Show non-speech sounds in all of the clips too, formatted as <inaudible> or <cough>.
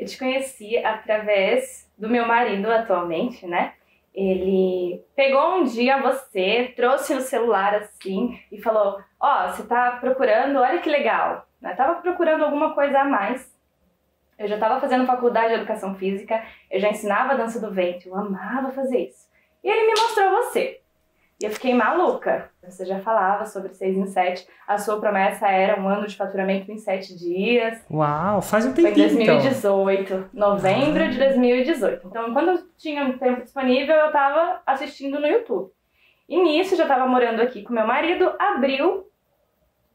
Eu te conheci através do meu marido atualmente, né? Ele pegou um dia você, trouxe no celular assim e falou: Ó, oh, você tá procurando, olha que legal. Eu tava procurando alguma coisa a mais. Eu já estava fazendo faculdade de educação física, eu já ensinava dança do ventre, eu amava fazer isso. E ele me mostrou você. E eu fiquei maluca. Você já falava sobre 6 em 7. A sua promessa era um ano de faturamento em 7 dias. Uau, faz um tempinho Foi em 2018, então. novembro ah. de 2018. Então, quando eu tinha um tempo disponível, eu estava assistindo no YouTube. E nisso, já estava morando aqui com meu marido, abriu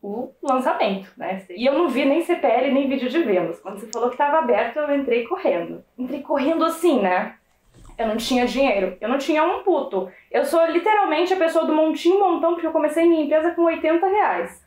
o lançamento, né? E eu não vi nem CPL nem vídeo de vendas. Quando você falou que estava aberto, eu entrei correndo. Entrei correndo assim, né? Eu não tinha dinheiro. Eu não tinha um puto. Eu sou literalmente a pessoa do montinho montão, porque eu comecei minha empresa com 80 reais.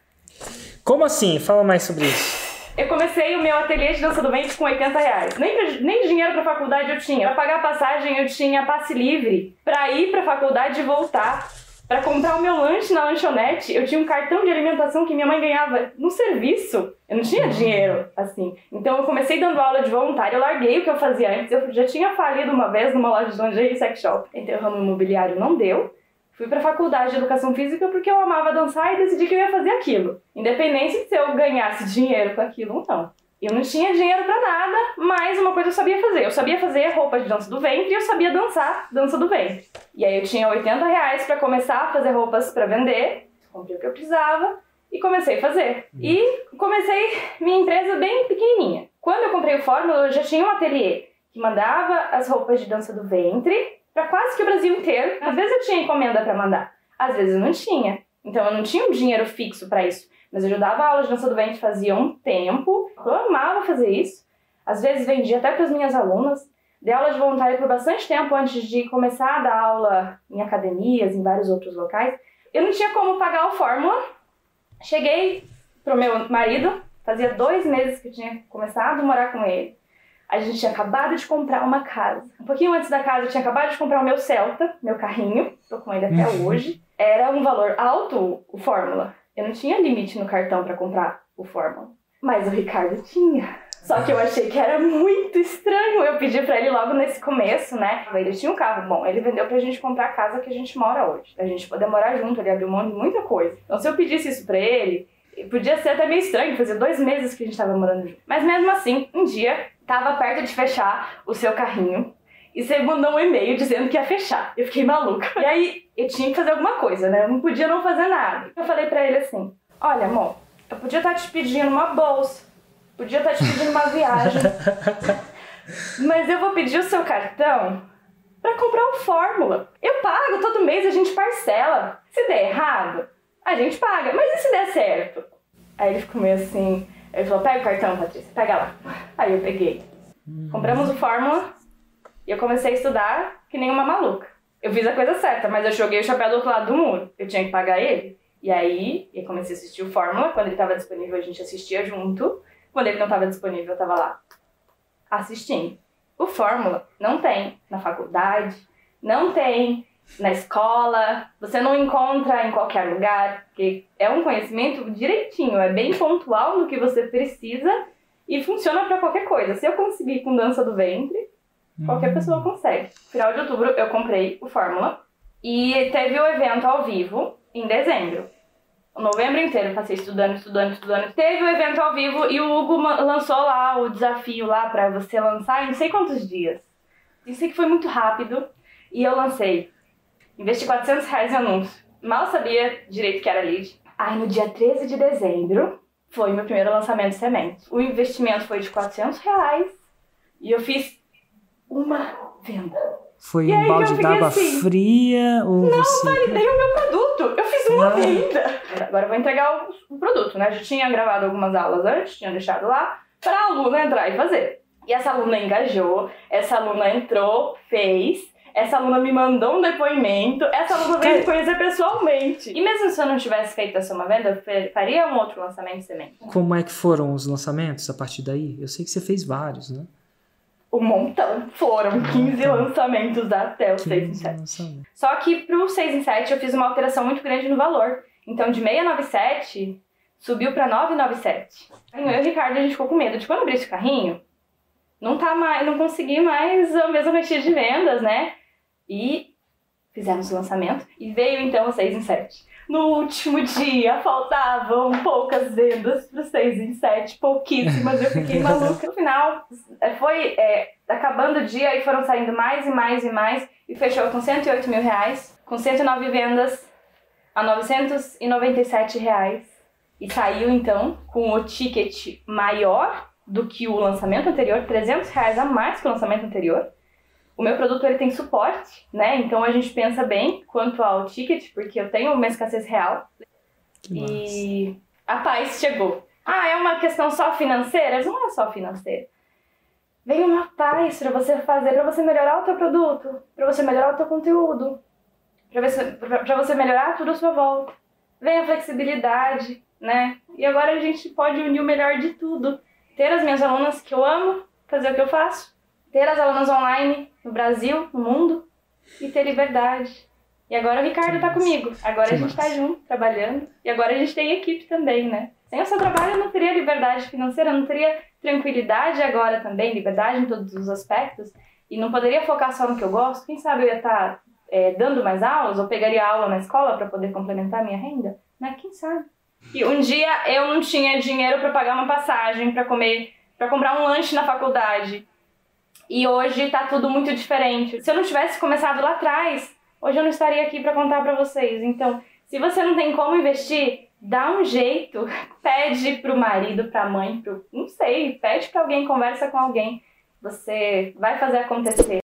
Como assim? Fala mais sobre isso. Eu comecei o meu ateliê de dança do ventre com 80 reais. Nem, nem dinheiro pra faculdade eu tinha. Pra pagar passagem eu tinha passe livre. Pra ir pra faculdade e voltar. Para comprar o meu lanche na lanchonete, eu tinha um cartão de alimentação que minha mãe ganhava no serviço. Eu não tinha dinheiro, assim. Então eu comecei dando aula de voluntário, eu larguei o que eu fazia antes. Eu já tinha falido uma vez numa loja de lingerie e sex shop. Então o ramo imobiliário não deu. Fui para a faculdade de educação física porque eu amava dançar e decidi que eu ia fazer aquilo. Independente se eu ganhasse dinheiro com aquilo ou não. Eu não tinha dinheiro para nada, coisa eu sabia fazer. Eu sabia fazer roupa de dança do ventre e eu sabia dançar dança do ventre. E aí eu tinha 80 reais para começar a fazer roupas para vender, comprei o que eu precisava e comecei a fazer. E comecei minha empresa bem pequenininha. Quando eu comprei o Fórmula, eu já tinha um ateliê que mandava as roupas de dança do ventre para quase que o Brasil inteiro. Às vezes eu tinha encomenda para mandar, às vezes eu não tinha. Então eu não tinha um dinheiro fixo para isso. Mas eu já dava aula de dança do ventre fazia um tempo. Eu amava fazer isso. Às vezes vendia até para as minhas alunas. Dei aula de voluntária por bastante tempo antes de começar a dar aula em academias, em vários outros locais. Eu não tinha como pagar o Fórmula. Cheguei pro meu marido, fazia dois meses que eu tinha começado a morar com ele. A gente tinha acabado de comprar uma casa. Um pouquinho antes da casa, eu tinha acabado de comprar o meu Celta, meu carrinho. Tô com ele até uhum. hoje. Era um valor alto o Fórmula. Eu não tinha limite no cartão para comprar o Fórmula. Mas o Ricardo tinha. Só que eu achei que era muito estranho. Eu pedi para ele logo nesse começo, né? Ele tinha um carro. Bom, ele vendeu pra gente comprar a casa que a gente mora hoje. A gente poder morar junto, ele abriu mão de muita coisa. Então, se eu pedisse isso pra ele, podia ser até meio estranho, fazia dois meses que a gente tava morando junto. Mas mesmo assim, um dia, tava perto de fechar o seu carrinho e você mandou um e-mail dizendo que ia fechar. Eu fiquei maluca. E aí eu tinha que fazer alguma coisa, né? Eu não podia não fazer nada. Eu falei para ele assim: Olha, amor, eu podia estar tá te pedindo uma bolsa, podia estar te pedindo uma viagem, <laughs> mas eu vou pedir o seu cartão para comprar um Fórmula. Eu pago todo mês, a gente parcela. Se der errado, a gente paga. Mas e se der certo? Aí ele ficou meio assim. Ele falou: Pega o cartão, Patrícia, pega lá. Aí eu peguei. Compramos o Fórmula e eu comecei a estudar que nem uma maluca. Eu fiz a coisa certa, mas eu joguei o chapéu do outro lado do muro. Eu tinha que pagar ele. E aí, eu comecei a assistir o Fórmula. Quando ele estava disponível, a gente assistia junto. Quando ele não estava disponível, eu estava lá assistindo. O Fórmula não tem na faculdade, não tem na escola, você não encontra em qualquer lugar, porque é um conhecimento direitinho, é bem pontual no que você precisa e funciona para qualquer coisa. Se eu conseguir com dança do ventre, Qualquer pessoa consegue. Final de outubro eu comprei o Fórmula e teve o evento ao vivo em dezembro. O novembro inteiro passei estudando, estudando, estudando. Teve o evento ao vivo e o Hugo lançou lá o desafio lá para você lançar em não sei quantos dias. Eu sei que foi muito rápido e eu lancei. Investi 400 reais em anúncio. Mal sabia direito que era lead. Aí no dia 13 de dezembro foi meu primeiro lançamento de sementes. O investimento foi de 400 reais e eu fiz uma venda. Foi um balde d'água assim, fria ou Não, você... validei o meu produto. Eu fiz uma não. venda. Agora eu vou entregar o, o produto, né? Já tinha gravado algumas aulas antes, tinha deixado lá para a aluna entrar e fazer. E essa aluna engajou, essa aluna entrou, fez, essa aluna me mandou um depoimento, essa aluna veio me conhecer pessoalmente. E mesmo se eu não tivesse feito essa uma venda, eu faria um outro lançamento de semente. Como é que foram os lançamentos a partir daí? Eu sei que você fez vários, né? Um montão. Foram 15 lançamentos até o 6 em 7. Só que pro 6 em 7 eu fiz uma alteração muito grande no valor. Então de 697 subiu pra 997. Eu e o Ricardo a gente ficou com medo de quando abrir esse carrinho, não tá mais, não consegui mais a mesma quantia de vendas, né? E fizemos o lançamento e veio então o 6 em 7. No último dia faltavam poucas vendas para 6 em 7, pouquíssimas, eu fiquei <laughs> maluca. No final, é, foi é, acabando o dia e foram saindo mais e mais e mais e fechou com 108 mil reais, com 109 vendas a 997 reais. E saiu então com o ticket maior do que o lançamento anterior, 300 reais a mais que o lançamento anterior. O meu produto ele tem suporte, né? Então a gente pensa bem quanto ao ticket, porque eu tenho uma escassez real. e a paz chegou. Ah, é uma questão só financeira? Não é só financeira. Vem uma paz para você fazer, para você melhorar o teu produto, para você melhorar o teu conteúdo, para você melhorar tudo à sua volta. Vem a flexibilidade, né? E agora a gente pode unir o melhor de tudo. Ter as minhas alunas que eu amo, fazer o que eu faço, ter as alunas online no Brasil, no mundo e ter liberdade. E agora o Ricardo tá comigo. Agora Que a gente tá massa. junto, trabalhando. E agora a gente tem equipe também, né? Sem o seu trabalho eu não teria liberdade financeira, eu não teria tranquilidade agora também, liberdade em todos os aspectos. E não poderia focar só no que eu gosto. Quem sabe eu ia estar dando mais aulas ou pegaria aula na escola para poder complementar minha renda, né? Quem sabe? E um dia eu não tinha dinheiro para pagar uma passagem, para comer, para comprar um lanche na faculdade. E hoje tá tudo muito diferente. Se eu não tivesse começado lá atrás, hoje eu não estaria aqui para contar para vocês. Então, se você não tem como investir, dá um jeito. <laughs> Pede pro marido, pra mãe, pro, não sei, pede para alguém, conversa com alguém. Você vai fazer acontecer.